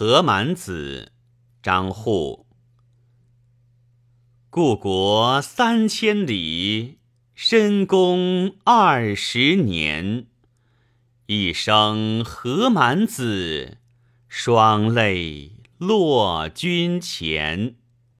何满子张祜故国三千里，深宫二十年。一声何满子，双泪落君前。